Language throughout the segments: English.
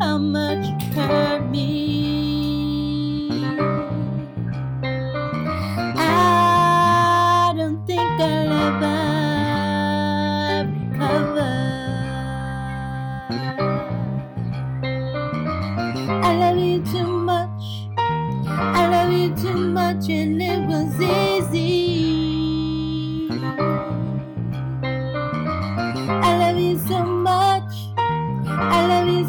How much you hurt me. I don't think I'll ever recover. I love you too much. I love you too much, and it was easy. I love you so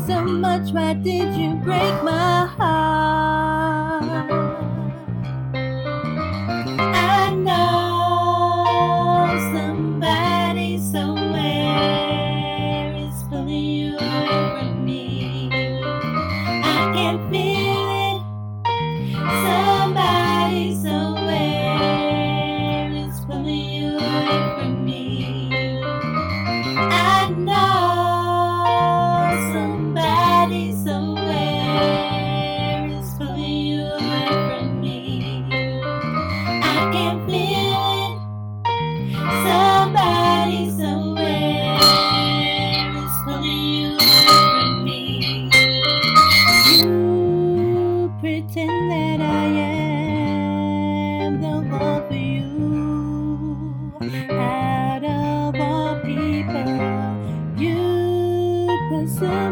so much, why did you break my heart?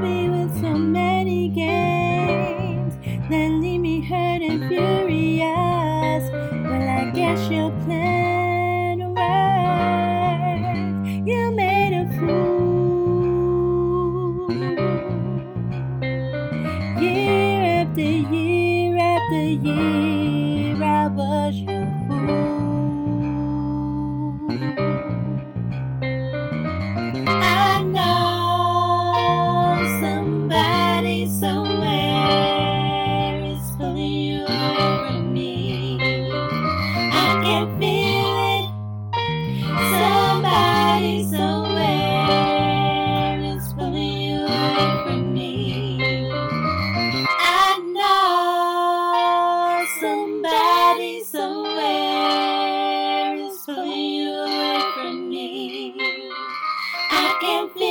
me with so many games that leave me hurt and furious. Well, I guess you'll play. second